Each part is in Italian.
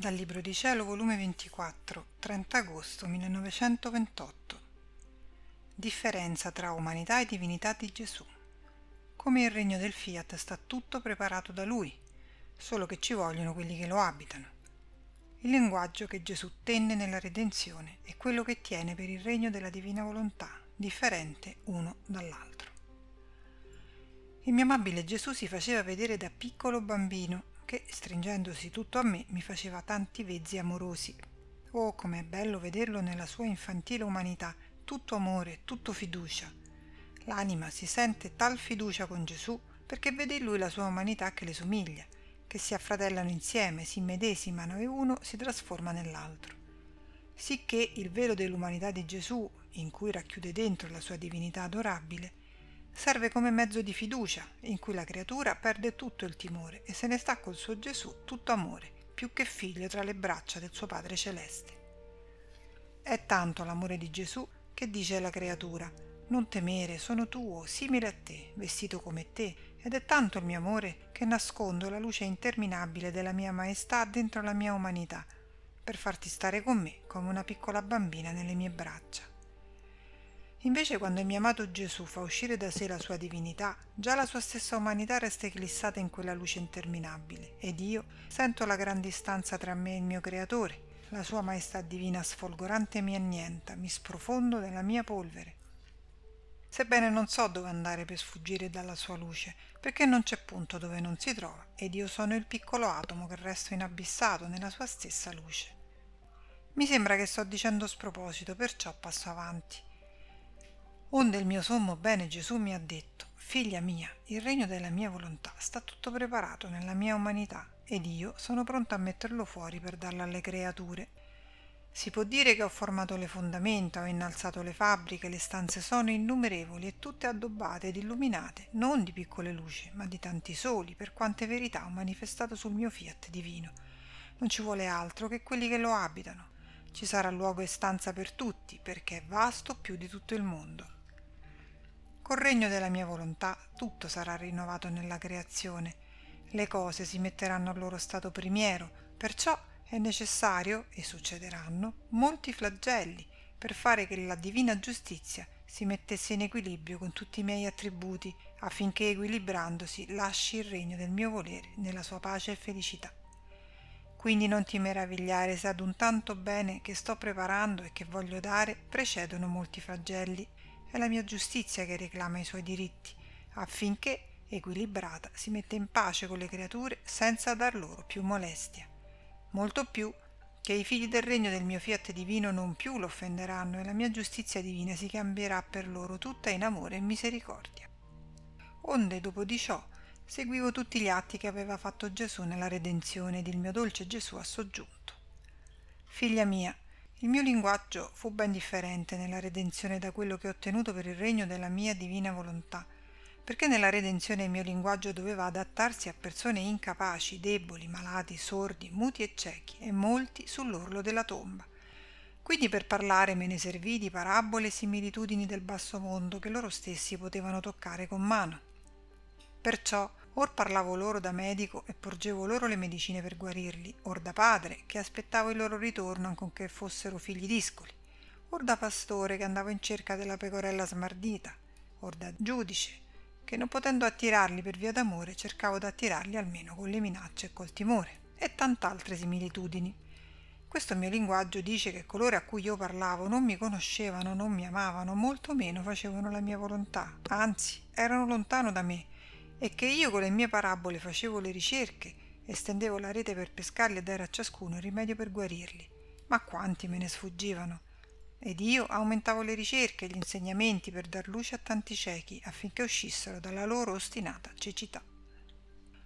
Dal Libro di Cielo, volume 24, 30 agosto 1928. Differenza tra umanità e divinità di Gesù. Come il regno del Fiat sta tutto preparato da Lui, solo che ci vogliono quelli che lo abitano. Il linguaggio che Gesù tenne nella redenzione è quello che tiene per il regno della divina volontà, differente uno dall'altro. Il mio amabile Gesù si faceva vedere da piccolo bambino che, stringendosi tutto a me, mi faceva tanti vezzi amorosi. Oh, com'è bello vederlo nella sua infantile umanità, tutto amore, tutto fiducia. L'anima si sente tal fiducia con Gesù perché vede in lui la sua umanità che le somiglia, che si affratellano insieme, si medesimano e uno si trasforma nell'altro. Sicché il velo dell'umanità di Gesù, in cui racchiude dentro la sua divinità adorabile, serve come mezzo di fiducia in cui la creatura perde tutto il timore e se ne sta col suo Gesù tutto amore, più che figlio tra le braccia del suo Padre Celeste. È tanto l'amore di Gesù che dice alla creatura non temere, sono tuo, simile a te, vestito come te, ed è tanto il mio amore che nascondo la luce interminabile della mia maestà dentro la mia umanità, per farti stare con me come una piccola bambina nelle mie braccia. Invece quando il mio amato Gesù fa uscire da sé la sua divinità, già la sua stessa umanità resta eclissata in quella luce interminabile ed io sento la gran distanza tra me e il mio Creatore, la sua maestà divina sfolgorante mi annienta, mi sprofondo nella mia polvere. Sebbene non so dove andare per sfuggire dalla sua luce, perché non c'è punto dove non si trova, ed io sono il piccolo atomo che resto inabissato nella sua stessa luce. Mi sembra che sto dicendo sproposito, perciò passo avanti. Onde il mio sommo bene Gesù mi ha detto, Figlia mia, il regno della mia volontà sta tutto preparato nella mia umanità ed io sono pronto a metterlo fuori per darlo alle creature. Si può dire che ho formato le fondamenta, ho innalzato le fabbriche, le stanze sono innumerevoli e tutte addobbate ed illuminate, non di piccole luci, ma di tanti soli, per quante verità ho manifestato sul mio fiat divino. Non ci vuole altro che quelli che lo abitano. Ci sarà luogo e stanza per tutti, perché è vasto più di tutto il mondo. Col regno della mia volontà tutto sarà rinnovato nella creazione. Le cose si metteranno al loro stato primiero, perciò è necessario, e succederanno, molti flagelli per fare che la divina giustizia si mettesse in equilibrio con tutti i miei attributi, affinché equilibrandosi lasci il regno del mio volere nella sua pace e felicità. Quindi non ti meravigliare se ad un tanto bene che sto preparando e che voglio dare precedono molti flagelli è la mia giustizia che reclama i suoi diritti, affinché, equilibrata, si metta in pace con le creature senza dar loro più molestia. Molto più che i figli del regno del mio fiat divino non più lo offenderanno e la mia giustizia divina si cambierà per loro tutta in amore e misericordia. Onde dopo di ciò seguivo tutti gli atti che aveva fatto Gesù nella redenzione ed il mio dolce Gesù ha soggiunto. Figlia mia, il mio linguaggio fu ben differente nella redenzione da quello che ho ottenuto per il regno della mia divina volontà, perché nella redenzione il mio linguaggio doveva adattarsi a persone incapaci, deboli, malati, sordi, muti e ciechi, e molti sull'orlo della tomba. Quindi per parlare me ne servì di parabole e similitudini del basso mondo che loro stessi potevano toccare con mano. Perciò Or parlavo loro da medico e porgevo loro le medicine per guarirli, or da padre che aspettavo il loro ritorno ancorché fossero figli discoli, or da pastore che andavo in cerca della pecorella smardita, or da giudice che non potendo attirarli per via d'amore cercavo d'attirarli almeno con le minacce e col timore, e tant'altre similitudini. Questo mio linguaggio dice che coloro a cui io parlavo non mi conoscevano, non mi amavano, molto meno facevano la mia volontà, anzi erano lontano da me, e che io con le mie parabole facevo le ricerche e stendevo la rete per pescarli e dare a ciascuno il rimedio per guarirli. Ma quanti me ne sfuggivano? Ed io aumentavo le ricerche e gli insegnamenti per dar luce a tanti ciechi affinché uscissero dalla loro ostinata cecità.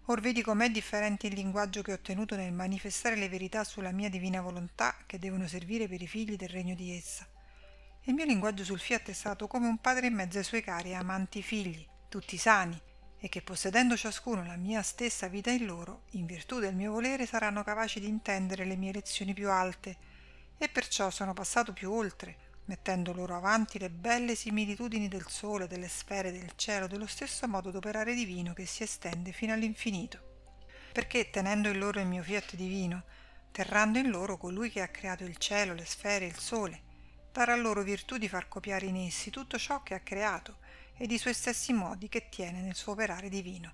Or vedi com'è differente il linguaggio che ho ottenuto nel manifestare le verità sulla mia divina volontà che devono servire per i figli del regno di essa. Il mio linguaggio sul fiat è stato come un padre in mezzo ai suoi cari e amanti figli, tutti sani, e che possedendo ciascuno la mia stessa vita in loro, in virtù del mio volere saranno capaci di intendere le mie lezioni più alte, e perciò sono passato più oltre, mettendo loro avanti le belle similitudini del sole, delle sfere, del cielo, dello stesso modo d'operare divino che si estende fino all'infinito. Perché, tenendo in loro il mio fiat divino, terrando in loro colui che ha creato il cielo, le sfere il sole, darà loro virtù di far copiare in essi tutto ciò che ha creato e di suoi stessi modi che tiene nel suo operare divino.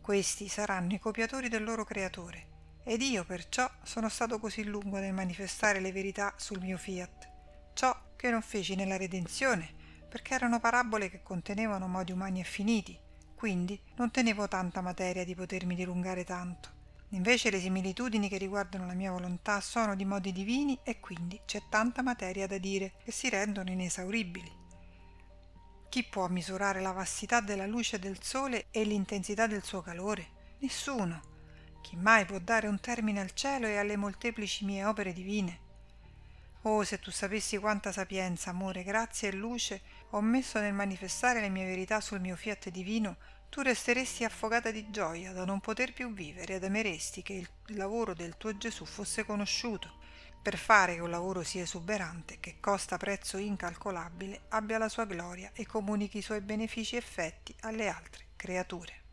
Questi saranno i copiatori del loro creatore, ed io perciò sono stato così lungo nel manifestare le verità sul mio fiat, ciò che non feci nella redenzione, perché erano parabole che contenevano modi umani e finiti, quindi non tenevo tanta materia di potermi dilungare tanto. Invece le similitudini che riguardano la mia volontà sono di modi divini e quindi c'è tanta materia da dire che si rendono inesauribili. Chi può misurare la vastità della luce del sole e l'intensità del suo calore? Nessuno. Chi mai può dare un termine al cielo e alle molteplici mie opere divine? Oh, se tu sapessi quanta sapienza, amore, grazia e luce ho messo nel manifestare le mie verità sul mio fiat divino, tu resteresti affogata di gioia da non poter più vivere ed ameresti che il lavoro del tuo Gesù fosse conosciuto, per fare che un lavoro sia esuberante, che costa prezzo incalcolabile, abbia la sua gloria e comunichi i suoi benefici effetti alle altre creature.